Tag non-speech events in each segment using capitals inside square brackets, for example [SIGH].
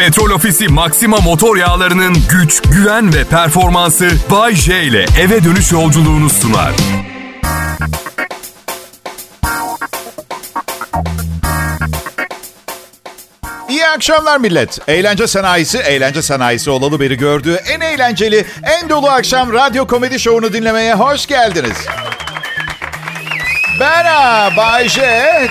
Petrol Ofisi Maxima motor yağlarının güç, güven ve performansı Bay J ile eve dönüş yolculuğunu sunar. İyi akşamlar millet. Eğlence sanayisi, eğlence sanayisi olalı beri gördüğü en eğlenceli, en dolu akşam radyo komedi şovunu dinlemeye hoş geldiniz. Ben ha, Bay J,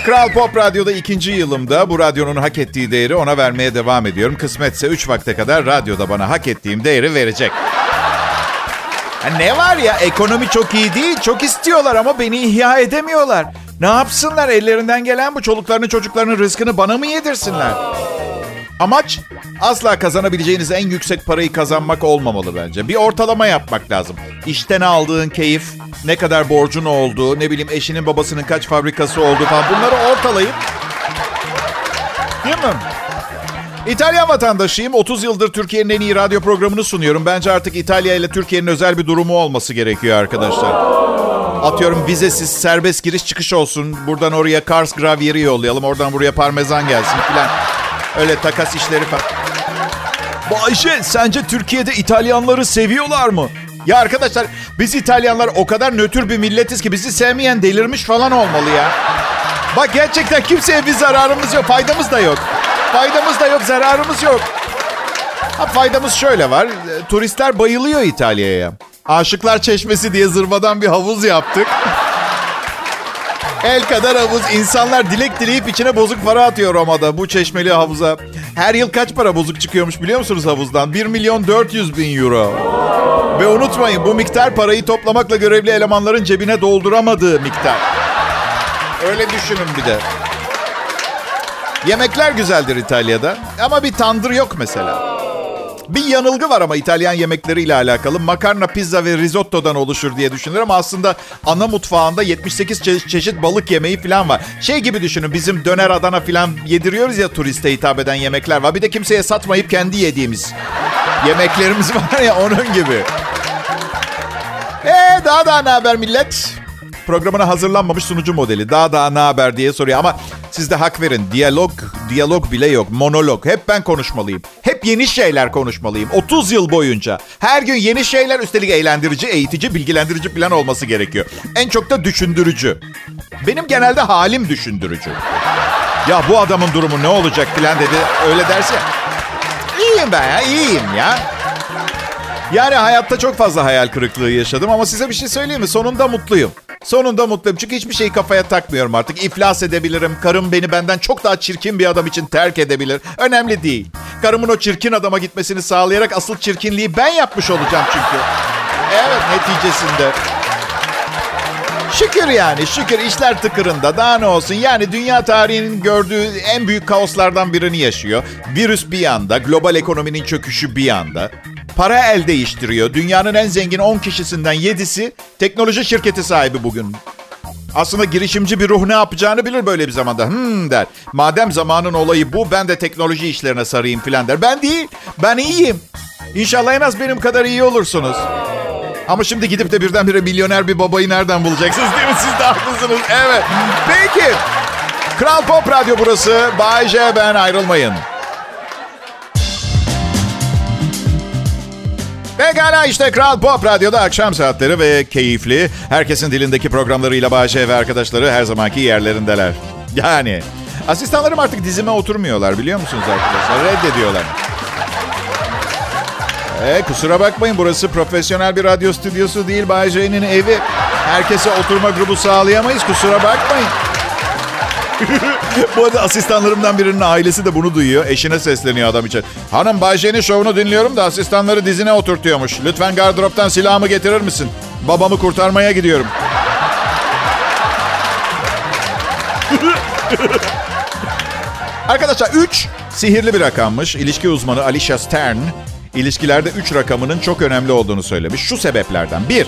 Kral Pop Radyo'da ikinci yılımda bu radyonun hak ettiği değeri ona vermeye devam ediyorum. Kısmetse 3 vakte kadar radyoda bana hak ettiğim değeri verecek. Ne var ya ekonomi çok iyi değil, çok istiyorlar ama beni ihya edemiyorlar. Ne yapsınlar ellerinden gelen bu çoluklarını çocuklarının rızkını bana mı yedirsinler? Amaç asla kazanabileceğiniz en yüksek parayı kazanmak olmamalı bence. Bir ortalama yapmak lazım. İşten aldığın keyif, ne kadar borcun olduğu, ne bileyim eşinin babasının kaç fabrikası olduğu falan bunları ortalayıp... Değil mi? İtalyan vatandaşıyım. 30 yıldır Türkiye'nin en iyi radyo programını sunuyorum. Bence artık İtalya ile Türkiye'nin özel bir durumu olması gerekiyor arkadaşlar. Atıyorum vizesiz serbest giriş çıkış olsun. Buradan oraya Kars gravyeri yollayalım. Oradan buraya parmesan gelsin filan. Öyle takas işleri falan. Bayşe sence Türkiye'de İtalyanları seviyorlar mı? Ya arkadaşlar biz İtalyanlar o kadar nötr bir milletiz ki bizi sevmeyen delirmiş falan olmalı ya. Bak gerçekten kimseye bir zararımız yok, faydamız da yok. Faydamız da yok, zararımız yok. Ha, faydamız şöyle var. e, Turistler bayılıyor İtalya'ya. Aşıklar Çeşmesi diye zırvadan bir havuz yaptık. El kadar havuz. İnsanlar dilek dileyip içine bozuk para atıyor Roma'da bu çeşmeli havuza. Her yıl kaç para bozuk çıkıyormuş biliyor musunuz havuzdan? 1 milyon 400 bin euro. Ve unutmayın bu miktar parayı toplamakla görevli elemanların cebine dolduramadığı miktar. Öyle düşünün bir de. Yemekler güzeldir İtalya'da ama bir tandır yok mesela. Bir yanılgı var ama İtalyan yemekleriyle alakalı. Makarna, pizza ve risottodan oluşur diye düşünülür ama aslında ana mutfağında 78 çe- çeşit balık yemeği falan var. Şey gibi düşünün bizim döner Adana falan yediriyoruz ya turiste hitap eden yemekler var. Bir de kimseye satmayıp kendi yediğimiz yemeklerimiz [LAUGHS] var ya onun gibi. Ee daha daha ne haber millet? Programına hazırlanmamış sunucu modeli. Daha daha ne haber diye soruyor ama siz de hak verin. Diyalog, diyalog bile yok. Monolog. Hep ben konuşmalıyım. Hep yeni şeyler konuşmalıyım. 30 yıl boyunca. Her gün yeni şeyler üstelik eğlendirici, eğitici, bilgilendirici plan olması gerekiyor. En çok da düşündürücü. Benim genelde halim düşündürücü. Ya bu adamın durumu ne olacak filan dedi. Öyle derse. İyiyim ben ya, iyiyim ya. Yani hayatta çok fazla hayal kırıklığı yaşadım ama size bir şey söyleyeyim mi? Sonunda mutluyum. Sonunda mutluyum. Çünkü hiçbir şeyi kafaya takmıyorum artık. İflas edebilirim. Karım beni benden çok daha çirkin bir adam için terk edebilir. Önemli değil. Karımın o çirkin adama gitmesini sağlayarak asıl çirkinliği ben yapmış olacağım çünkü. Evet neticesinde. Şükür yani şükür işler tıkırında daha ne olsun. Yani dünya tarihinin gördüğü en büyük kaoslardan birini yaşıyor. Virüs bir yanda, global ekonominin çöküşü bir yanda. Para el değiştiriyor. Dünyanın en zengin 10 kişisinden 7'si teknoloji şirketi sahibi bugün. Aslında girişimci bir ruh ne yapacağını bilir böyle bir zamanda. Hmm der. Madem zamanın olayı bu ben de teknoloji işlerine sarayım filan der. Ben değil. Ben iyiyim. İnşallah en az benim kadar iyi olursunuz. Ama şimdi gidip de birdenbire milyoner bir babayı nereden bulacaksınız değil mi? Siz de haklısınız. Evet. Peki. Kral Pop Radyo burası. Bay J ben ayrılmayın. Pekala işte Kral Pop Radyo'da akşam saatleri ve keyifli. Herkesin dilindeki programlarıyla Bahçe ve arkadaşları her zamanki yerlerindeler. Yani asistanlarım artık dizime oturmuyorlar biliyor musunuz arkadaşlar? Reddediyorlar. E, kusura bakmayın burası profesyonel bir radyo stüdyosu değil Bay evi. Herkese oturma grubu sağlayamayız kusura bakmayın. [LAUGHS] Bu arada asistanlarımdan birinin ailesi de bunu duyuyor. Eşine sesleniyor adam için. Hanım Bay J'nin şovunu dinliyorum da asistanları dizine oturtuyormuş. Lütfen gardıroptan silahımı getirir misin? Babamı kurtarmaya gidiyorum. [LAUGHS] Arkadaşlar 3 sihirli bir rakammış. İlişki uzmanı Alicia Stern ilişkilerde 3 rakamının çok önemli olduğunu söylemiş. Şu sebeplerden. 1.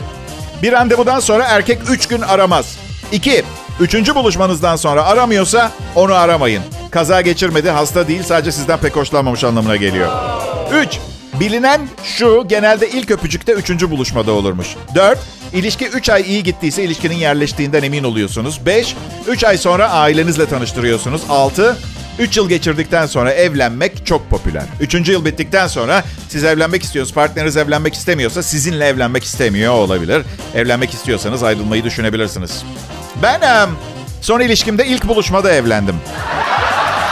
Bir randevudan sonra erkek 3 gün aramaz. 2. Üçüncü buluşmanızdan sonra aramıyorsa onu aramayın. Kaza geçirmedi, hasta değil, sadece sizden pek hoşlanmamış anlamına geliyor. 3. Bilinen şu, genelde ilk öpücükte üçüncü buluşmada olurmuş. 4. İlişki 3 ay iyi gittiyse ilişkinin yerleştiğinden emin oluyorsunuz. 5. 3 ay sonra ailenizle tanıştırıyorsunuz. 6. 3 yıl geçirdikten sonra evlenmek çok popüler. 3. yıl bittikten sonra siz evlenmek istiyorsunuz, partneriniz evlenmek istemiyorsa sizinle evlenmek istemiyor olabilir. Evlenmek istiyorsanız ayrılmayı düşünebilirsiniz. Ben em, son ilişkimde ilk buluşmada evlendim.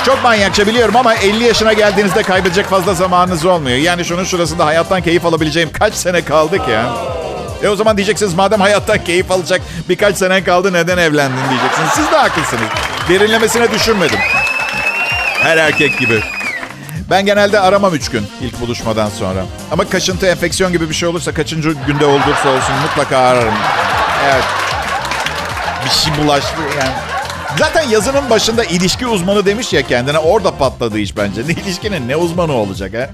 Çok manyakça biliyorum ama 50 yaşına geldiğinizde kaybedecek fazla zamanınız olmuyor. Yani şunun şurasında hayattan keyif alabileceğim kaç sene kaldık ya. E o zaman diyeceksiniz madem hayattan keyif alacak birkaç sene kaldı neden evlendin diyeceksiniz. Siz de haklısınız. Derinlemesine düşünmedim. Her erkek gibi. Ben genelde aramam üç gün ilk buluşmadan sonra. Ama kaşıntı, enfeksiyon gibi bir şey olursa kaçıncı günde olursa olsun mutlaka ararım. Evet. Bir şey bulaştı yani. Zaten yazının başında ilişki uzmanı demiş ya kendine. Orada patladı iş bence. [LAUGHS] Ne ilişkinin ne uzmanı olacak ha?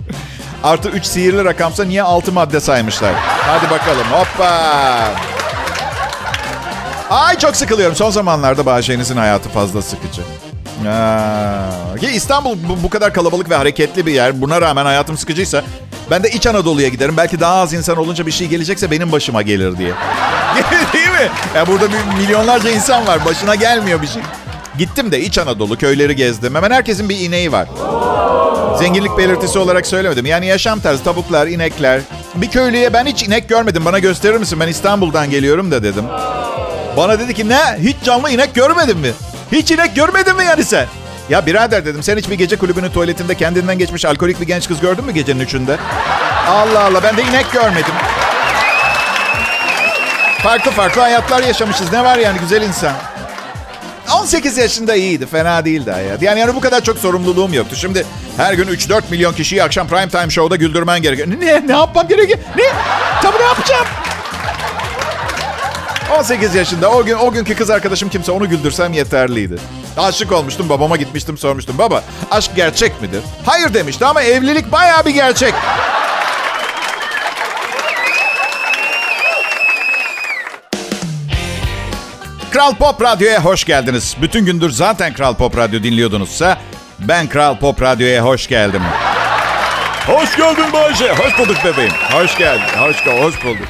Artı 3 sihirli rakamsa niye 6 madde saymışlar? Hadi bakalım hoppa. Ay çok sıkılıyorum. Son zamanlarda Bahçeniz'in hayatı fazla sıkıcı. Aa, İstanbul bu, bu kadar kalabalık ve hareketli bir yer. Buna rağmen hayatım sıkıcıysa ben de İç Anadolu'ya giderim. Belki daha az insan olunca bir şey gelecekse benim başıma gelir diye. [LAUGHS] Ya burada bir milyonlarca insan var. Başına gelmiyor bir şey. Gittim de İç Anadolu köyleri gezdim. Hemen herkesin bir ineği var. Zenginlik belirtisi olarak söylemedim. Yani yaşam tarzı tavuklar, inekler. Bir köylüye ben hiç inek görmedim. Bana gösterir misin? Ben İstanbul'dan geliyorum da dedim. Bana dedi ki ne? Hiç canlı inek görmedin mi? Hiç inek görmedin mi yani sen? Ya birader dedim sen hiç bir gece kulübünün tuvaletinde kendinden geçmiş alkolik bir genç kız gördün mü gecenin üçünde? Allah Allah ben de inek görmedim. Farklı farklı hayatlar yaşamışız. Ne var yani güzel insan. 18 yaşında iyiydi. Fena değildi hayat. Yani, yani bu kadar çok sorumluluğum yoktu. Şimdi her gün 3-4 milyon kişiyi akşam prime time show'da güldürmen gerekiyor. Ne, ne yapmam gerekiyor? Ne? Tabii ne yapacağım? 18 yaşında o gün o günkü kız arkadaşım kimse onu güldürsem yeterliydi. Aşık olmuştum babama gitmiştim sormuştum. Baba aşk gerçek midir? Hayır demişti ama evlilik bayağı bir gerçek. Kral Pop Radyo'ya hoş geldiniz. Bütün gündür zaten Kral Pop Radyo dinliyordunuzsa ben Kral Pop Radyo'ya hoş geldim. Hoş geldin Bayce. Hoş bulduk bebeğim. Hoş geldin. Hoş, hoş bulduk.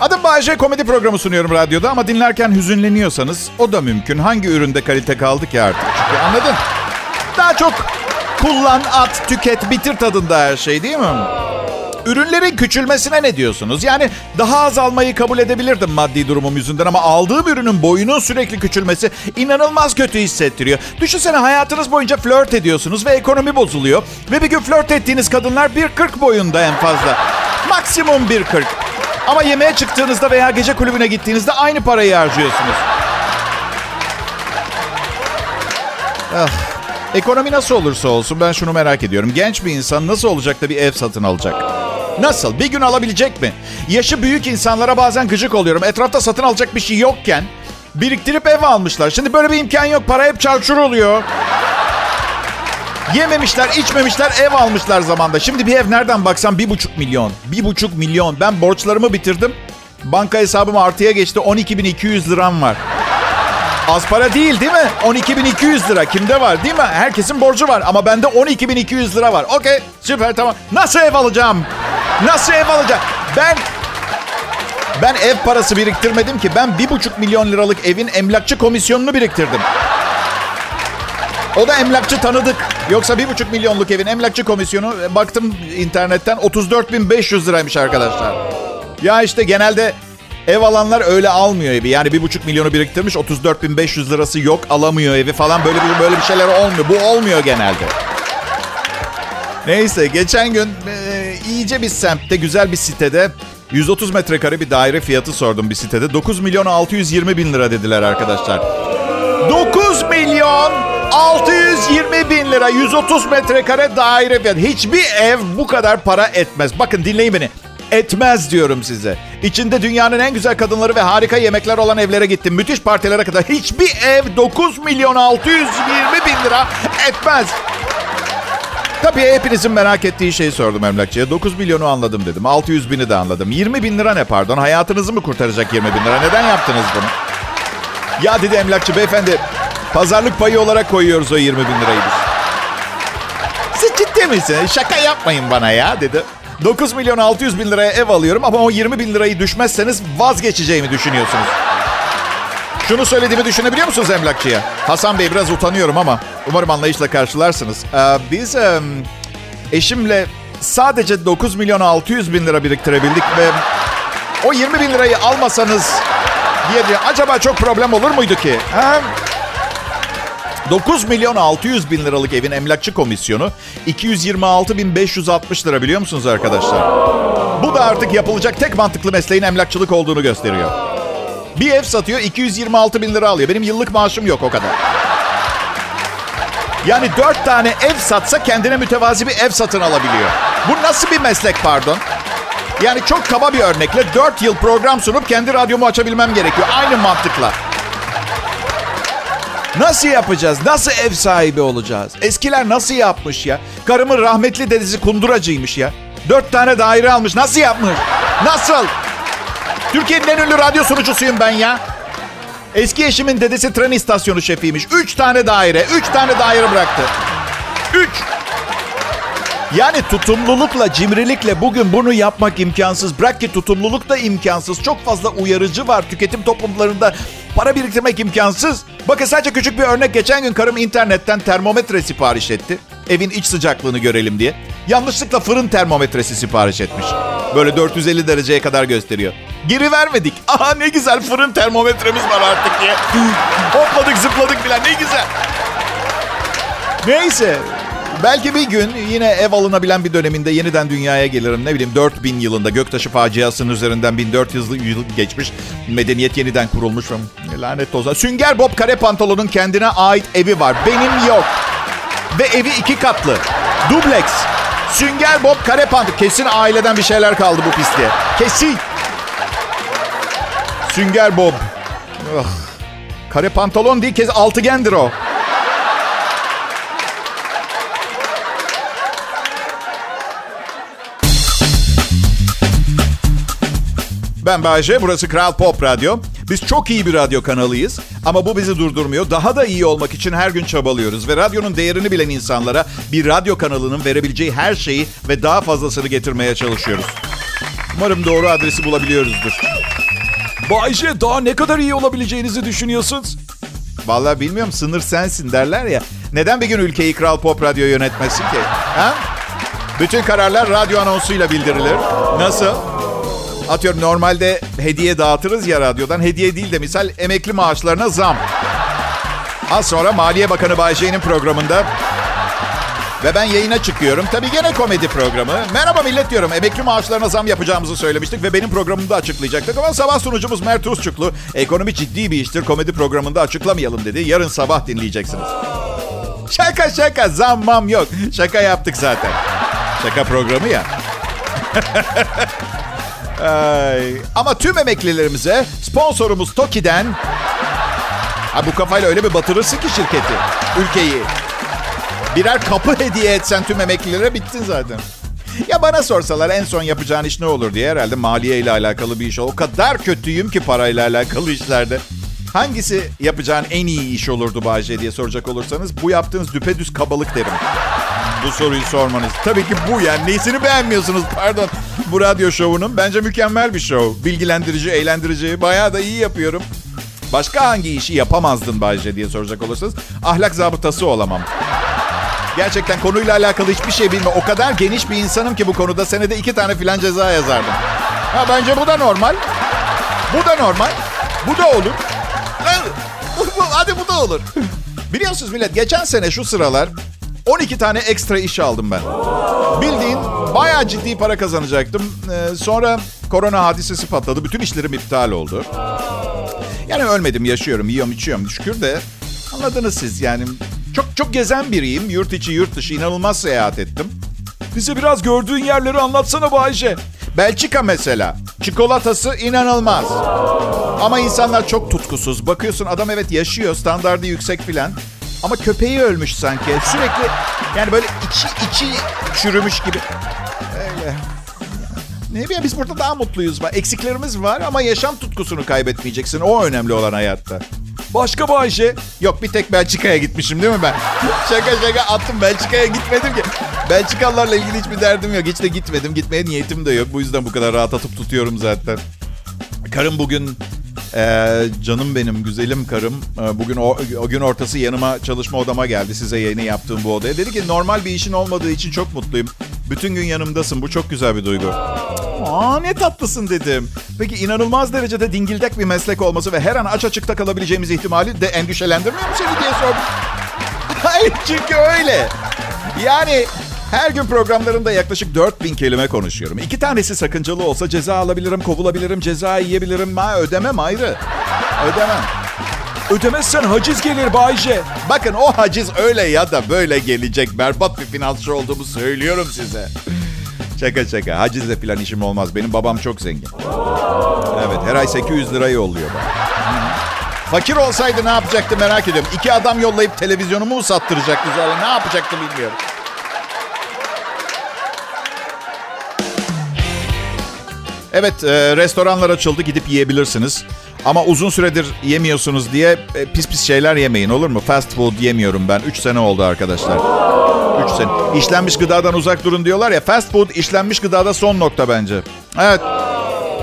Adım Bayce komedi programı sunuyorum radyoda ama dinlerken hüzünleniyorsanız o da mümkün. Hangi üründe kalite kaldı ki artık? Çünkü anladın? Daha çok kullan, at, tüket, bitir tadında her şey değil mi? Ürünlerin küçülmesine ne diyorsunuz? Yani daha az almayı kabul edebilirdim maddi durumum yüzünden ama aldığım ürünün boyunun sürekli küçülmesi inanılmaz kötü hissettiriyor. Düşünsene hayatınız boyunca flört ediyorsunuz ve ekonomi bozuluyor. Ve bir gün flört ettiğiniz kadınlar 1.40 boyunda en fazla. Maksimum 1.40. Ama yemeğe çıktığınızda veya gece kulübüne gittiğinizde aynı parayı harcıyorsunuz. Ah, ekonomi nasıl olursa olsun ben şunu merak ediyorum. Genç bir insan nasıl olacak da bir ev satın alacak? Nasıl? Bir gün alabilecek mi? Yaşı büyük insanlara bazen gıcık oluyorum. Etrafta satın alacak bir şey yokken biriktirip ev almışlar. Şimdi böyle bir imkan yok. Para hep çarçur oluyor. Yememişler, içmemişler, ev almışlar zamanda. Şimdi bir ev nereden baksan bir buçuk milyon. Bir buçuk milyon. Ben borçlarımı bitirdim. Banka hesabım artıya geçti. 12.200 liram var. Az para değil değil mi? 12.200 lira. Kimde var değil mi? Herkesin borcu var. Ama bende 12.200 lira var. Okey süper tamam. Nasıl ev alacağım? Nasıl ev alacağım? Ben ben ev parası biriktirmedim ki. Ben bir buçuk milyon liralık evin emlakçı komisyonunu biriktirdim. O da emlakçı tanıdık. Yoksa bir buçuk milyonluk evin emlakçı komisyonu e, baktım internetten 34.500 liraymış arkadaşlar. Ya işte genelde ev alanlar öyle almıyor evi. Yani bir buçuk milyonu biriktirmiş 34.500 lirası yok alamıyor evi falan böyle bir böyle bir şeyler olmuyor. Bu olmuyor genelde. Neyse geçen gün e, iyice bir semtte güzel bir sitede 130 metrekare bir daire fiyatı sordum bir sitede. 9 milyon 620 bin lira dediler arkadaşlar. 9 milyon 620 bin lira 130 metrekare daire fiyatı. Hiçbir ev bu kadar para etmez. Bakın dinleyin beni. Etmez diyorum size. İçinde dünyanın en güzel kadınları ve harika yemekler olan evlere gittim. Müthiş partilere kadar. Hiçbir ev 9 milyon 620 bin lira etmez. Tabii hepinizin merak ettiği şeyi sordum emlakçıya. 9 milyonu anladım dedim. 600 bini de anladım. 20 bin lira ne pardon? Hayatınızı mı kurtaracak 20 bin lira? Neden yaptınız bunu? Ya dedi emlakçı beyefendi pazarlık payı olarak koyuyoruz o 20 bin lirayı biz. Siz ciddi misiniz? Şaka yapmayın bana ya dedi. 9 milyon 600 bin liraya ev alıyorum ama o 20 bin lirayı düşmezseniz vazgeçeceğimi düşünüyorsunuz. Şunu söylediğimi düşünebiliyor musunuz emlakçıya? Hasan Bey biraz utanıyorum ama umarım anlayışla karşılarsınız. Ee, biz e, eşimle sadece 9 milyon 600 bin lira biriktirebildik ve o 20 bin lirayı almasanız diye, diye acaba çok problem olur muydu ki? Ha? 9 milyon 600 bin liralık evin emlakçı komisyonu 226 bin 560 lira biliyor musunuz arkadaşlar? Bu da artık yapılacak tek mantıklı mesleğin emlakçılık olduğunu gösteriyor. Bir ev satıyor 226 bin lira alıyor. Benim yıllık maaşım yok o kadar. Yani dört tane ev satsa kendine mütevazi bir ev satın alabiliyor. Bu nasıl bir meslek pardon? Yani çok kaba bir örnekle 4 yıl program sunup kendi radyomu açabilmem gerekiyor. Aynı mantıkla. Nasıl yapacağız? Nasıl ev sahibi olacağız? Eskiler nasıl yapmış ya? Karımın rahmetli dedesi kunduracıymış ya. Dört tane daire almış. Nasıl yapmış? Nasıl? Türkiye'nin en ünlü radyo sunucusuyum ben ya. Eski eşimin dedesi tren istasyonu şefiymiş. Üç tane daire. Üç tane daire bıraktı. Üç. Yani tutumlulukla, cimrilikle bugün bunu yapmak imkansız. Bırak ki tutumluluk da imkansız. Çok fazla uyarıcı var. Tüketim toplumlarında para biriktirmek imkansız. Bakın sadece küçük bir örnek. Geçen gün karım internetten termometre sipariş etti. Evin iç sıcaklığını görelim diye. Yanlışlıkla fırın termometresi sipariş etmiş. Böyle 450 dereceye kadar gösteriyor. Geri vermedik. [LAUGHS] Aha ne güzel fırın termometremiz var artık diye. Hopladık zıpladık bile ne güzel. Neyse Belki bir gün yine ev alınabilen bir döneminde yeniden dünyaya gelirim. Ne bileyim 4000 yılında göktaşı faciasının üzerinden 1400 yıl geçmiş. Medeniyet yeniden kurulmuş. Lanet olsun. Sünger Bob kare pantolonun kendine ait evi var. Benim yok. Ve evi iki katlı. Dubleks. Sünger Bob kare pantolon. Kesin aileden bir şeyler kaldı bu pisliğe. Kesin. Sünger Bob. Oh. Kare pantolon değil kez altıgendir o. Ben Bayece, burası Kral Pop Radyo. Biz çok iyi bir radyo kanalıyız ama bu bizi durdurmuyor. Daha da iyi olmak için her gün çabalıyoruz ve radyonun değerini bilen insanlara bir radyo kanalının verebileceği her şeyi ve daha fazlasını getirmeye çalışıyoruz. Umarım doğru adresi bulabiliyoruzdur. Bayce daha ne kadar iyi olabileceğinizi düşünüyorsunuz? Vallahi bilmiyorum sınır sensin derler ya. Neden bir gün ülkeyi Kral Pop Radyo yönetmesin ki? Ha? Bütün kararlar radyo anonsuyla bildirilir. Nasıl? Atıyorum normalde hediye dağıtırız ya radyodan. Hediye değil de misal emekli maaşlarına zam. Az sonra Maliye Bakanı Bayce'nin programında ve ben yayına çıkıyorum. Tabii gene komedi programı. Merhaba millet diyorum. Emekli maaşlarına zam yapacağımızı söylemiştik ve benim programımda açıklayacaktık. Ama sabah sunucumuz Mert Usçuklu ekonomi ciddi bir iştir. Komedi programında açıklamayalım dedi. Yarın sabah dinleyeceksiniz. Şaka şaka zammam yok. Şaka yaptık zaten. Şaka programı ya. [LAUGHS] Ay. Ama tüm emeklilerimize sponsorumuz Toki'den... Ha, bu kafayla öyle bir batırırsın ki şirketi, ülkeyi. Birer kapı hediye etsen tüm emeklilere bittin zaten. Ya bana sorsalar en son yapacağın iş ne olur diye herhalde maliye ile alakalı bir iş. O kadar kötüyüm ki parayla alakalı işlerde. Hangisi yapacağın en iyi iş olurdu Bahçe diye soracak olursanız bu yaptığınız düpedüz kabalık derim. Bu soruyu sormanız. Tabii ki bu yani. Neyisini beğenmiyorsunuz pardon. Bu radyo şovunun bence mükemmel bir şov. Bilgilendirici, eğlendirici. Bayağı da iyi yapıyorum. Başka hangi işi yapamazdın Bayce diye soracak olursanız ahlak zabıtası olamam. Gerçekten konuyla alakalı hiçbir şey bilme. O kadar geniş bir insanım ki bu konuda senede iki tane filan ceza yazardım. Ha bence bu da normal. Bu da normal. Bu da olur. Hadi bu da olur. Biliyorsunuz millet geçen sene şu sıralar 12 tane ekstra iş aldım ben. Bildiğin bayağı ciddi para kazanacaktım. Ee, sonra korona hadisesi patladı. Bütün işlerim iptal oldu. Yani ölmedim, yaşıyorum, yiyorum, içiyorum. Şükür de anladınız siz yani. Çok çok gezen biriyim. Yurt içi, yurt dışı inanılmaz seyahat ettim. Bize biraz gördüğün yerleri anlatsana Bayce. Belçika mesela. Çikolatası inanılmaz. Ama insanlar çok tutkusuz. Bakıyorsun adam evet yaşıyor, standardı yüksek filan. Ama köpeği ölmüş sanki. Sürekli yani böyle içi içi çürümüş gibi. Öyle. Ne bileyim biz burada daha mutluyuz. Eksiklerimiz var ama yaşam tutkusunu kaybetmeyeceksin. O önemli olan hayatta. Başka Bayce? Yok bir tek Belçika'ya gitmişim değil mi ben? [LAUGHS] şaka şaka attım Belçika'ya gitmedim ki. Belçikalılarla ilgili hiçbir derdim yok. Hiç de gitmedim. Gitmeye niyetim de yok. Bu yüzden bu kadar rahat atıp tutuyorum zaten. Karım bugün Ee, canım benim, güzelim karım. Ee, bugün o, o gün ortası yanıma çalışma odama geldi. Size yayını yaptığım bu odaya. Dedi ki normal bir işin olmadığı için çok mutluyum. Bütün gün yanımdasın. Bu çok güzel bir duygu. Aa ne tatlısın dedim. Peki inanılmaz derecede dingildek bir meslek olması ve her an aç açıkta kalabileceğimiz ihtimali de endişelendirmiyor mu seni diye sordum. [LAUGHS] Hayır çünkü öyle. Yani her gün programlarında yaklaşık 4000 kelime konuşuyorum. İki tanesi sakıncalı olsa ceza alabilirim, kovulabilirim, ceza yiyebilirim. Ha, ödemem ayrı. Ödemem. Ödemezsen haciz gelir Bayce. Bakın o haciz öyle ya da böyle gelecek. Berbat bir finansçı olduğumu söylüyorum size. Şaka şaka. Hacizle falan işim olmaz. Benim babam çok zengin. Evet her ay 800 lira yolluyor bana. Fakir olsaydı ne yapacaktı merak ediyorum. İki adam yollayıp televizyonumu mu sattıracaktı? Ne yapacaktı bilmiyorum. Evet, e, restoranlar açıldı. Gidip yiyebilirsiniz. Ama uzun süredir yemiyorsunuz diye e, pis pis şeyler yemeyin olur mu? Fast food yemiyorum ben. 3 sene oldu arkadaşlar. 3 sene. İşlenmiş gıdadan uzak durun diyorlar ya. Fast food işlenmiş gıdada son nokta bence. Evet.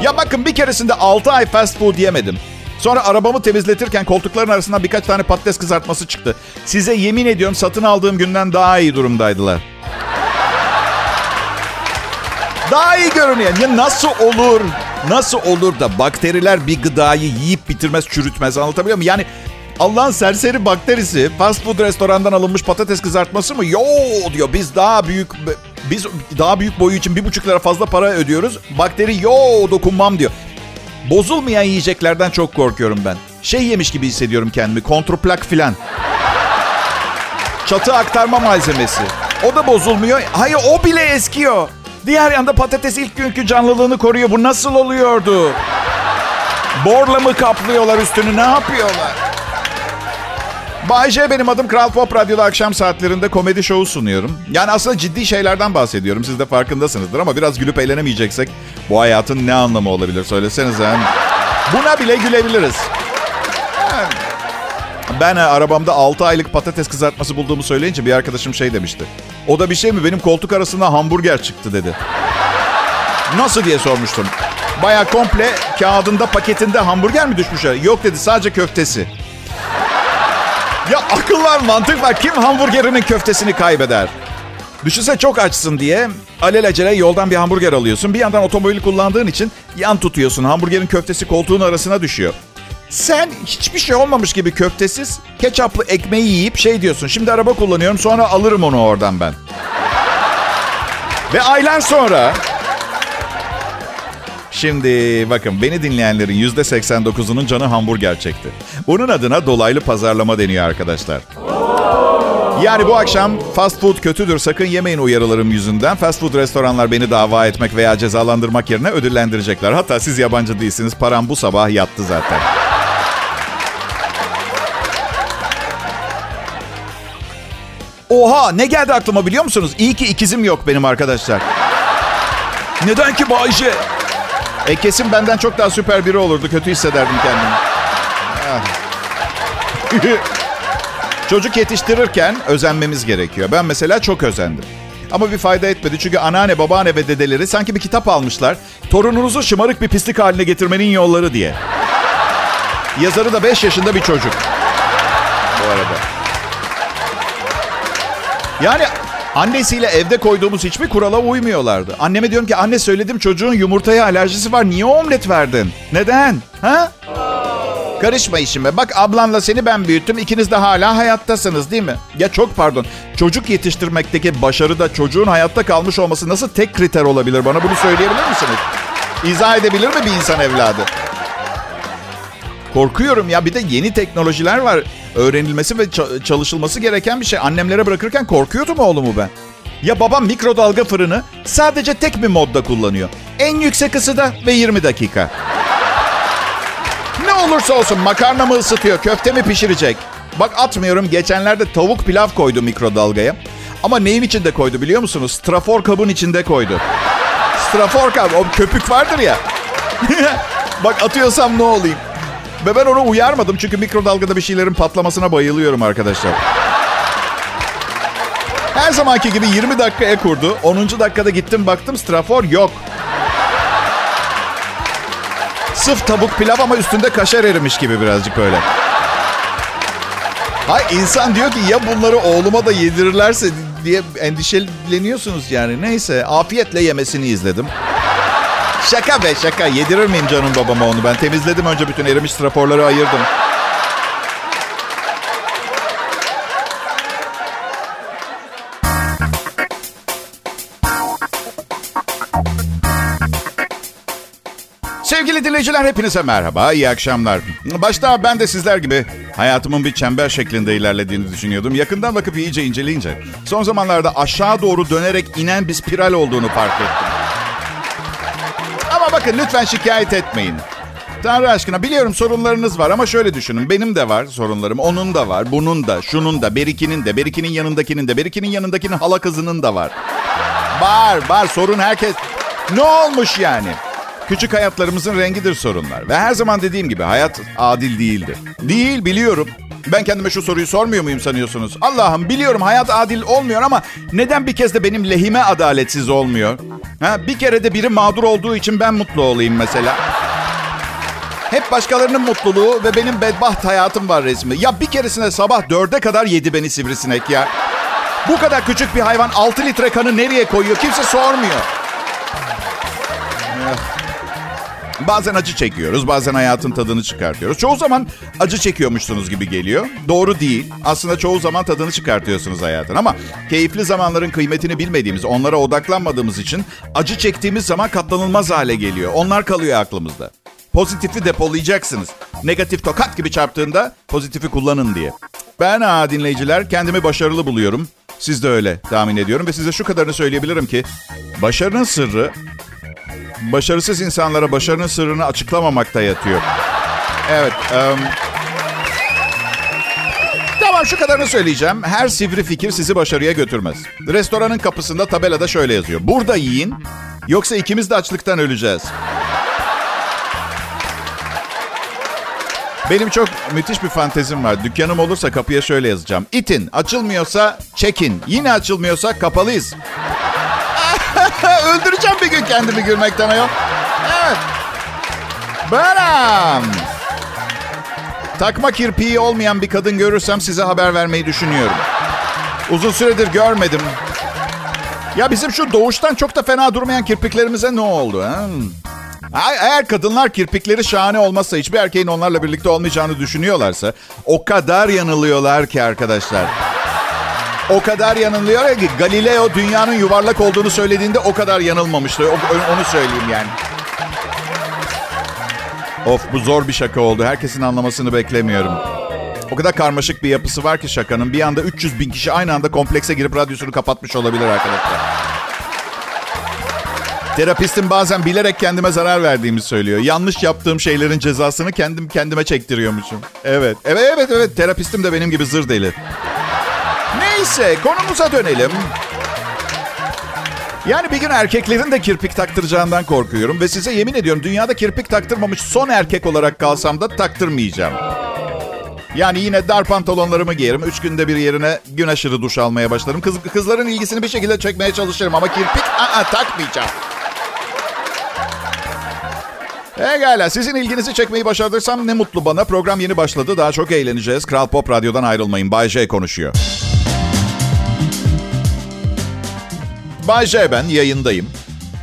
Ya bakın bir keresinde 6 ay fast food yemedim. Sonra arabamı temizletirken koltukların arasından birkaç tane patates kızartması çıktı. Size yemin ediyorum satın aldığım günden daha iyi durumdaydılar. Daha iyi görünüyor. Ya nasıl olur? Nasıl olur da bakteriler bir gıdayı yiyip bitirmez, çürütmez anlatabiliyor muyum? Yani Allah'ın serseri bakterisi fast food restorandan alınmış patates kızartması mı? Yo diyor biz daha büyük biz daha büyük boyu için bir buçuk lira fazla para ödüyoruz. Bakteri yo dokunmam diyor. Bozulmayan yiyeceklerden çok korkuyorum ben. Şey yemiş gibi hissediyorum kendimi. Kontrplak filan. Çatı aktarma malzemesi. O da bozulmuyor. Hayır o bile eskiyor. Diğer yanda patates ilk günkü canlılığını koruyor. Bu nasıl oluyordu? Borla mı kaplıyorlar üstünü? Ne yapıyorlar? Bay J benim adım. Kral Pop Radyo'da akşam saatlerinde komedi şovu sunuyorum. Yani aslında ciddi şeylerden bahsediyorum. Siz de farkındasınızdır ama biraz gülüp eğlenemeyeceksek bu hayatın ne anlamı olabilir söylesenize. Buna bile gülebiliriz. Ben e, arabamda 6 aylık patates kızartması bulduğumu söyleyince bir arkadaşım şey demişti. O da bir şey mi? Benim koltuk arasında hamburger çıktı dedi. Nasıl diye sormuştum. Baya komple kağıdında paketinde hamburger mi düşmüş? Yok dedi sadece köftesi. Ya akıl var mantık var. Kim hamburgerinin köftesini kaybeder? Düşünse çok açsın diye alelacele yoldan bir hamburger alıyorsun. Bir yandan otomobili kullandığın için yan tutuyorsun. Hamburgerin köftesi koltuğun arasına düşüyor. Sen hiçbir şey olmamış gibi köftesiz, ketçaplı ekmeği yiyip şey diyorsun. Şimdi araba kullanıyorum sonra alırım onu oradan ben. Ve aylar sonra... Şimdi bakın beni dinleyenlerin yüzde 89'unun canı hamburger çekti. Bunun adına dolaylı pazarlama deniyor arkadaşlar. Yani bu akşam fast food kötüdür sakın yemeyin uyarılarım yüzünden. Fast food restoranlar beni dava etmek veya cezalandırmak yerine ödüllendirecekler. Hatta siz yabancı değilsiniz param bu sabah yattı zaten. Oha ne geldi aklıma biliyor musunuz? İyi ki ikizim yok benim arkadaşlar. Neden ki Bayce? E kesin benden çok daha süper biri olurdu. Kötü hissederdim kendimi. Ah. [LAUGHS] Çocuk yetiştirirken özenmemiz gerekiyor. Ben mesela çok özendim. Ama bir fayda etmedi. Çünkü anneanne, babaanne ve dedeleri sanki bir kitap almışlar. Torununuzu şımarık bir pislik haline getirmenin yolları diye. Yazarı da 5 yaşında bir çocuk. Bu arada. Yani annesiyle evde koyduğumuz hiçbir kurala uymuyorlardı. Anneme diyorum ki anne söyledim çocuğun yumurtaya alerjisi var. Niye omlet verdin? Neden? Ha? Karışma işime. Bak ablanla seni ben büyüttüm. İkiniz de hala hayattasınız değil mi? Ya çok pardon. Çocuk yetiştirmekteki başarı da çocuğun hayatta kalmış olması nasıl tek kriter olabilir? Bana bunu söyleyebilir misiniz? İzah edebilir mi bir insan evladı? Korkuyorum ya. Bir de yeni teknolojiler var. Öğrenilmesi ve çalışılması gereken bir şey. Annemlere bırakırken korkuyordum oğlumu ben. Ya babam mikrodalga fırını sadece tek bir modda kullanıyor. En yüksek ısıda ve 20 dakika. Ne olursa olsun makarna mı ısıtıyor, köfte mi pişirecek? Bak atmıyorum. Geçenlerde tavuk pilav koydu mikrodalgaya. Ama neyin içinde koydu biliyor musunuz? Strafor kabın içinde koydu. Strafor kab, o köpük vardır ya. [LAUGHS] Bak atıyorsam ne olayım? Ve ben onu uyarmadım çünkü mikrodalgada bir şeylerin patlamasına bayılıyorum arkadaşlar. Her zamanki gibi 20 dakikaya kurdu. 10. dakikada gittim baktım strafor yok. Sırf tavuk pilav ama üstünde kaşar erimiş gibi birazcık öyle. Hay insan diyor ki ya bunları oğluma da yedirirlerse diye endişeleniyorsunuz yani. Neyse afiyetle yemesini izledim. Şaka be şaka. Yedirir miyim canım babama onu? Ben temizledim önce bütün erimiş raporları ayırdım. Sevgili dinleyiciler hepinize merhaba, iyi akşamlar. Başta ben de sizler gibi hayatımın bir çember şeklinde ilerlediğini düşünüyordum. Yakından bakıp iyice inceleyince son zamanlarda aşağı doğru dönerek inen bir spiral olduğunu fark ettim. Bakın lütfen şikayet etmeyin. Tanrı aşkına biliyorum sorunlarınız var ama şöyle düşünün. Benim de var sorunlarım. Onun da var. Bunun da, şunun da, Berikinin de, Berikinin yanındakinin de, Berikinin yanındakinin hala kızının da var. Var, var. Sorun herkes. Ne olmuş yani? Küçük hayatlarımızın rengidir sorunlar. Ve her zaman dediğim gibi hayat adil değildir. Değil biliyorum. Ben kendime şu soruyu sormuyor muyum sanıyorsunuz? Allah'ım biliyorum hayat adil olmuyor ama neden bir kez de benim lehime adaletsiz olmuyor? Ha, bir kere de biri mağdur olduğu için ben mutlu olayım mesela. Hep başkalarının mutluluğu ve benim bedbaht hayatım var resmi. Ya bir keresinde sabah dörde kadar yedi beni sivrisinek ya. Bu kadar küçük bir hayvan 6 litre kanı nereye koyuyor kimse sormuyor. Bazen acı çekiyoruz, bazen hayatın tadını çıkartıyoruz. Çoğu zaman acı çekiyormuşsunuz gibi geliyor. Doğru değil. Aslında çoğu zaman tadını çıkartıyorsunuz hayatın. Ama keyifli zamanların kıymetini bilmediğimiz, onlara odaklanmadığımız için acı çektiğimiz zaman katlanılmaz hale geliyor. Onlar kalıyor aklımızda. Pozitifi depolayacaksınız. Negatif tokat gibi çarptığında pozitifi kullanın diye. Ben ha dinleyiciler kendimi başarılı buluyorum. Siz de öyle tahmin ediyorum ve size şu kadarını söyleyebilirim ki başarının sırrı başarısız insanlara başarının sırrını açıklamamakta yatıyor. Evet. Um... Tamam şu kadarını söyleyeceğim. Her sivri fikir sizi başarıya götürmez. Restoranın kapısında tabelada şöyle yazıyor. Burada yiyin yoksa ikimiz de açlıktan öleceğiz. Benim çok müthiş bir fantezim var. Dükkanım olursa kapıya şöyle yazacağım. İtin. Açılmıyorsa çekin. Yine açılmıyorsa kapalıyız. [LAUGHS] Öldüreceğim bir gün kendimi gülmekten ayol. Evet. Beram. Takma kirpiği olmayan bir kadın görürsem size haber vermeyi düşünüyorum. Uzun süredir görmedim. Ya bizim şu doğuştan çok da fena durmayan kirpiklerimize ne oldu? Ha? Eğer kadınlar kirpikleri şahane olmazsa hiçbir erkeğin onlarla birlikte olmayacağını düşünüyorlarsa o kadar yanılıyorlar ki arkadaşlar. O kadar yanılıyor ki Galileo dünyanın yuvarlak olduğunu söylediğinde o kadar yanılmamıştı. Onu söyleyeyim yani. Of bu zor bir şaka oldu. Herkesin anlamasını beklemiyorum. O kadar karmaşık bir yapısı var ki şakanın. Bir anda 300 bin kişi aynı anda komplekse girip radyosunu kapatmış olabilir arkadaşlar. Terapistim bazen bilerek kendime zarar verdiğimi söylüyor. Yanlış yaptığım şeylerin cezasını kendim kendime çektiriyormuşum. Evet. Evet evet evet. Terapistim de benim gibi zır deli. Neyse konumuza dönelim. Yani bir gün erkeklerin de kirpik taktıracağından korkuyorum. Ve size yemin ediyorum dünyada kirpik taktırmamış son erkek olarak kalsam da taktırmayacağım. Yani yine dar pantolonlarımı giyerim. Üç günde bir yerine gün aşırı duş almaya başlarım. Kız, kızların ilgisini bir şekilde çekmeye çalışırım. Ama kirpik aa, takmayacağım. Egala sizin ilginizi çekmeyi başardıysam ne mutlu bana. Program yeni başladı. Daha çok eğleneceğiz. Kral Pop Radyo'dan ayrılmayın. Bay J konuşuyor. Bay J ben yayındayım.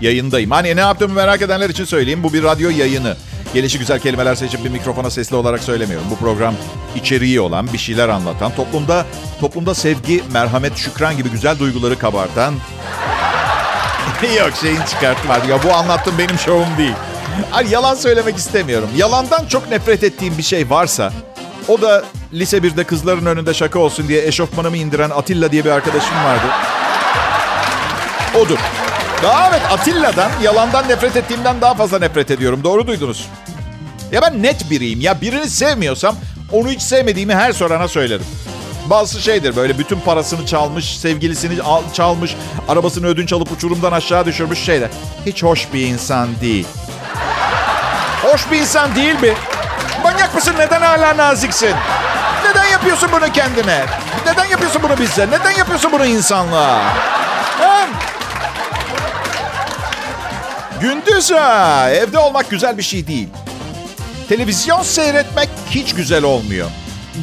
Yayındayım. Hani ne yaptığımı merak edenler için söyleyeyim. Bu bir radyo yayını. Gelişi güzel kelimeler seçip bir mikrofona sesli olarak söylemiyorum. Bu program içeriği olan, bir şeyler anlatan, toplumda toplumda sevgi, merhamet, şükran gibi güzel duyguları kabartan... [LAUGHS] Yok şeyin çıkarttım hadi. Ya bu anlattığım benim şovum değil. Hani yalan söylemek istemiyorum. Yalandan çok nefret ettiğim bir şey varsa o da lise 1'de kızların önünde şaka olsun diye eşofmanımı indiren Atilla diye bir arkadaşım vardı. Odur. Daha evet Atilla'dan, yalandan nefret ettiğimden daha fazla nefret ediyorum. Doğru duydunuz. Ya ben net biriyim. Ya birini sevmiyorsam onu hiç sevmediğimi her sorana söylerim. Bazısı şeydir böyle bütün parasını çalmış, sevgilisini çalmış, arabasını ödünç alıp uçurumdan aşağı düşürmüş şeyler. Hiç hoş bir insan değil. Hoş bir insan değil mi? Manyak mısın? Neden hala naziksin? Neden yapıyorsun bunu kendine? Neden yapıyorsun bunu bize? Neden yapıyorsun bunu insanlığa? Hem... Gündüz ha. Evde olmak güzel bir şey değil. Televizyon seyretmek hiç güzel olmuyor.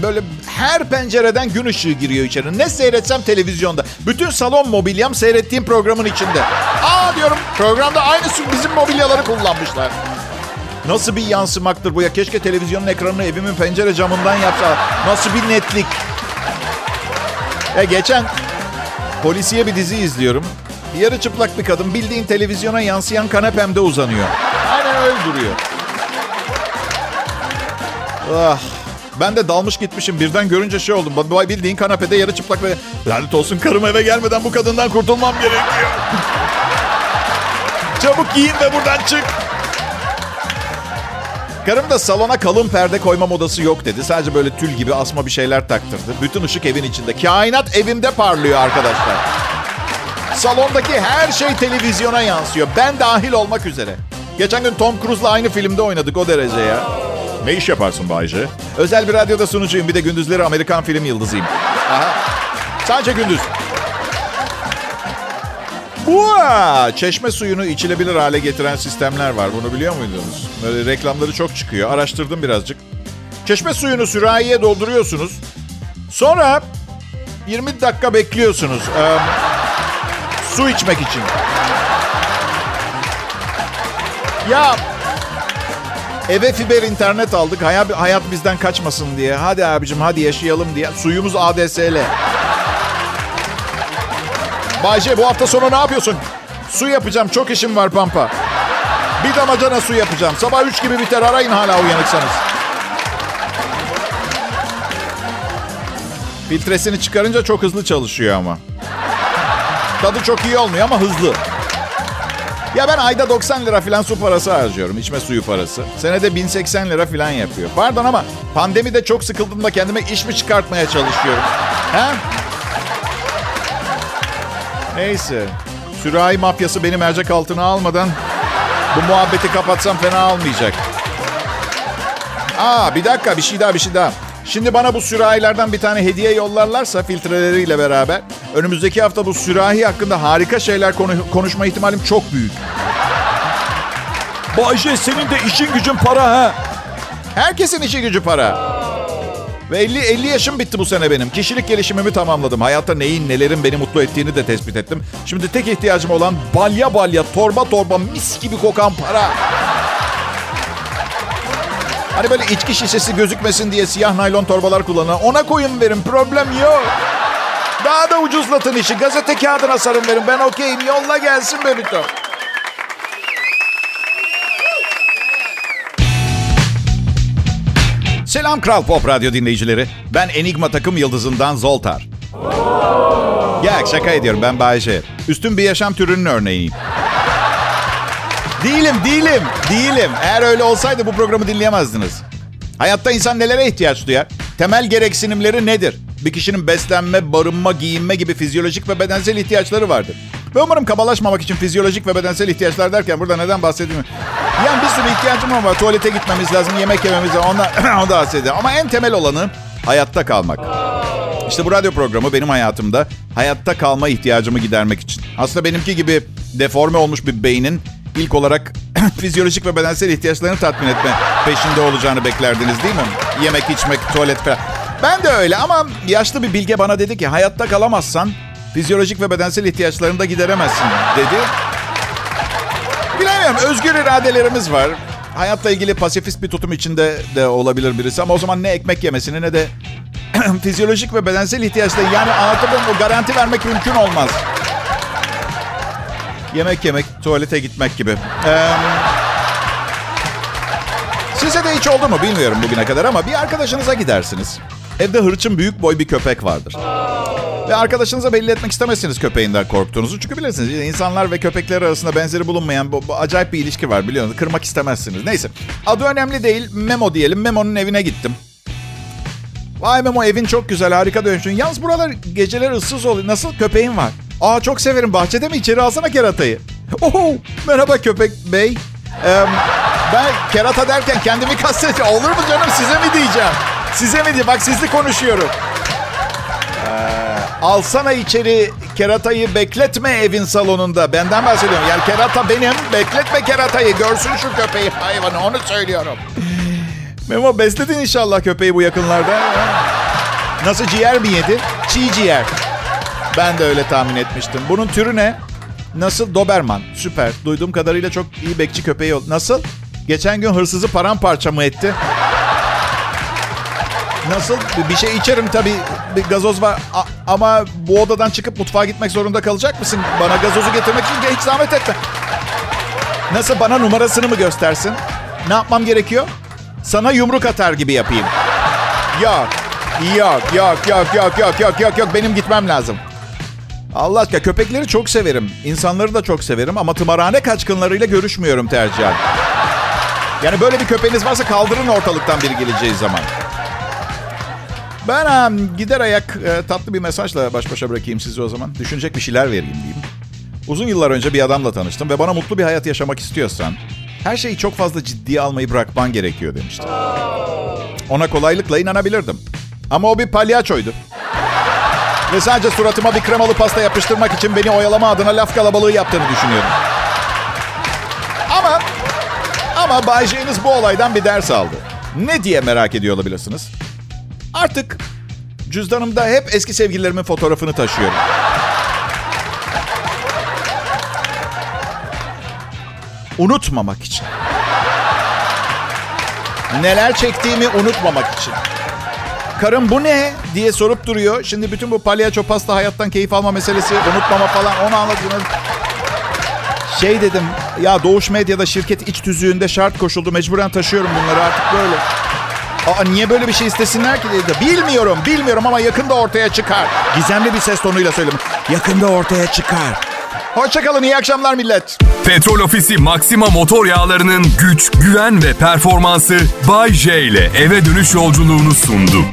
Böyle her pencereden gün ışığı giriyor içeri. Ne seyretsem televizyonda. Bütün salon mobilyam seyrettiğim programın içinde. Aa diyorum programda aynısı bizim mobilyaları kullanmışlar. Nasıl bir yansımaktır bu ya? Keşke televizyonun ekranını evimin pencere camından yapsa. Nasıl bir netlik. Ya geçen polisiye bir dizi izliyorum. Yarı çıplak bir kadın bildiğin televizyona yansıyan kanepemde uzanıyor. Aynen öyle duruyor. Ah, ben de dalmış gitmişim. Birden görünce şey oldum. Bay bildiğin kanepede yarı çıplak ve lanet olsun karım eve gelmeden bu kadından kurtulmam gerekiyor. [LAUGHS] Çabuk giyin ve buradan çık. Karım da salona kalın perde koyma modası yok dedi. Sadece böyle tül gibi asma bir şeyler taktırdı. Bütün ışık evin içinde. Kainat evimde parlıyor arkadaşlar. Salondaki her şey televizyona yansıyor. Ben dahil olmak üzere. Geçen gün Tom Cruise'la aynı filmde oynadık o derece ya. Ne iş yaparsın Bayce? Özel bir radyoda sunucuyum. Bir de gündüzleri Amerikan film yıldızıyım. Aha. Sadece gündüz. Bua! Çeşme suyunu içilebilir hale getiren sistemler var. Bunu biliyor muydunuz? Böyle reklamları çok çıkıyor. Araştırdım birazcık. Çeşme suyunu sürahiye dolduruyorsunuz. Sonra 20 dakika bekliyorsunuz. Ee, su içmek için. Ya eve fiber internet aldık. Hayat, hayat bizden kaçmasın diye. Hadi abicim hadi yaşayalım diye. Suyumuz ADSL. Bayce bu hafta sonu ne yapıyorsun? Su yapacağım. Çok işim var Pampa. Bir damacana su yapacağım. Sabah 3 gibi biter. Arayın hala uyanıksanız. Filtresini çıkarınca çok hızlı çalışıyor ama. Tadı çok iyi olmuyor ama hızlı. Ya ben ayda 90 lira falan su parası harcıyorum. içme suyu parası. Senede 1080 lira falan yapıyor. Pardon ama pandemide çok sıkıldığımda kendime iş mi çıkartmaya çalışıyorum? Ha? Neyse. Sürahi mafyası beni mercek altına almadan bu muhabbeti kapatsam fena olmayacak. Aa bir dakika bir şey daha bir şey daha. Şimdi bana bu sürahilerden bir tane hediye yollarlarsa filtreleriyle beraber önümüzdeki hafta bu sürahi hakkında harika şeyler konu- konuşma ihtimalim çok büyük. Bayce senin de işin gücün para ha. Herkesin işi gücü para. Ve 50, 50 yaşım bitti bu sene benim. Kişilik gelişimimi tamamladım. Hayatta neyin nelerin beni mutlu ettiğini de tespit ettim. Şimdi tek ihtiyacım olan balya balya, torba torba, mis gibi kokan para. Hani böyle içki şişesi gözükmesin diye siyah naylon torbalar kullanan ona koyun verin problem yok. Daha da ucuzlatın işi. Gazete kağıdına sarın verin. Ben okeyim. Yolla gelsin be lütfen. Selam Kral Pop Radyo dinleyicileri. Ben Enigma takım yıldızından Zoltar. Ya şaka ediyorum ben Bayece. Üstün bir yaşam türünün örneğiyim. Değilim, değilim, değilim. Eğer öyle olsaydı bu programı dinleyemezdiniz. Hayatta insan nelere ihtiyaç duyar? Temel gereksinimleri nedir? Bir kişinin beslenme, barınma, giyinme gibi fizyolojik ve bedensel ihtiyaçları vardır. Ve umarım kabalaşmamak için fizyolojik ve bedensel ihtiyaçlar derken burada neden bahsediyorum? Yani bir sürü ihtiyacım var. Tuvalete gitmemiz lazım, yemek yememiz lazım. Ondan, [CLEARS THROAT] ondan bahsediyorum. Ama en temel olanı hayatta kalmak. İşte bu radyo programı benim hayatımda hayatta kalma ihtiyacımı gidermek için. Aslında benimki gibi deforme olmuş bir beynin ilk olarak [CLEARS THROAT] fizyolojik ve bedensel ihtiyaçlarını tatmin etme peşinde olacağını beklerdiniz değil mi? Yemek, içmek, tuvalet falan. Ben de öyle ama yaşlı bir bilge bana dedi ki hayatta kalamazsan fizyolojik ve bedensel ihtiyaçlarını da gideremezsin dedi. Bilemiyorum özgür iradelerimiz var. Hayatla ilgili pasifist bir tutum içinde de olabilir birisi ama o zaman ne ekmek yemesini ne de [CLEARS THROAT] fizyolojik ve bedensel ihtiyaçları yani anlatabiliyor muyum? O garanti vermek mümkün olmaz. Yemek yemek, tuvalete gitmek gibi. Ee, size de hiç oldu mu bilmiyorum bugüne kadar ama bir arkadaşınıza gidersiniz. Evde hırçın büyük boy bir köpek vardır. Ve arkadaşınıza belli etmek istemezsiniz köpeğinden korktuğunuzu. Çünkü bilirsiniz insanlar ve köpekler arasında benzeri bulunmayan bu, bu acayip bir ilişki var biliyorsunuz. Kırmak istemezsiniz. Neyse adı önemli değil. Memo diyelim. Memo'nun evine gittim. Vay Memo evin çok güzel harika dönüşün. Yalnız buralar geceler ıssız oluyor. Nasıl köpeğin var? Aa çok severim. Bahçede mi? İçeri alsana keratayı. Oho merhaba köpek bey. Ee, ben kerata derken kendimi [LAUGHS] kastediyorum. Olur mu canım size mi diyeceğim? Size mi diyeceğim? Bak sizli konuşuyorum. Alsana içeri keratayı bekletme evin salonunda. Benden bahsediyorum. Yani kerata benim. Bekletme keratayı. Görsün şu köpeği hayvanı. Onu söylüyorum. Memo besledin inşallah köpeği bu yakınlarda. Nasıl ciğer mi yedi? Çiğ ciğer. Ben de öyle tahmin etmiştim. Bunun türü ne? Nasıl? Doberman. Süper. Duyduğum kadarıyla çok iyi bekçi köpeği oldu. Nasıl? Geçen gün hırsızı paramparça mı etti? Nasıl? Bir şey içerim tabii. Bir gazoz var. A- ama bu odadan çıkıp mutfağa gitmek zorunda kalacak mısın? Bana gazozu getirmek için hiç zahmet etme. Nasıl? Bana numarasını mı göstersin? Ne yapmam gerekiyor? Sana yumruk atar gibi yapayım. Yok. Yok, yok, yok, yok, yok, yok, yok, yok. Benim gitmem lazım. Allah aşkına köpekleri çok severim. İnsanları da çok severim ama tımarhane kaçkınlarıyla görüşmüyorum tercihen. Yani böyle bir köpeğiniz varsa kaldırın ortalıktan biri geleceği zaman. Ben ha, gider ayak e, tatlı bir mesajla baş başa bırakayım sizi o zaman. Düşünecek bir şeyler vereyim diyeyim. Uzun yıllar önce bir adamla tanıştım ve bana mutlu bir hayat yaşamak istiyorsan her şeyi çok fazla ciddiye almayı bırakman gerekiyor demişti. Ona kolaylıkla inanabilirdim. Ama o bir palyaçoydu. Ve sadece suratıma bir kremalı pasta yapıştırmak için beni oyalama adına laf kalabalığı yaptığını düşünüyorum. Ama ama Bay J'niz bu olaydan bir ders aldı. Ne diye merak ediyor olabilirsiniz? Artık cüzdanımda hep eski sevgililerimin fotoğrafını taşıyorum. Unutmamak için. Neler çektiğimi unutmamak için. Karım bu ne diye sorup duruyor. Şimdi bütün bu palyaço pasta hayattan keyif alma meselesi, unutmama falan onu anladınız. Şey dedim, ya Doğuş Medya'da şirket iç tüzüğünde şart koşuldu. Mecburen taşıyorum bunları artık böyle. Aa niye böyle bir şey istesinler ki dedi. Bilmiyorum, bilmiyorum ama yakında ortaya çıkar. Gizemli bir ses tonuyla söyledim. Yakında ortaya çıkar. Hoşçakalın, iyi akşamlar millet. Petrol Ofisi Maxima motor yağlarının güç, güven ve performansı Bay J ile eve dönüş yolculuğunu sundu.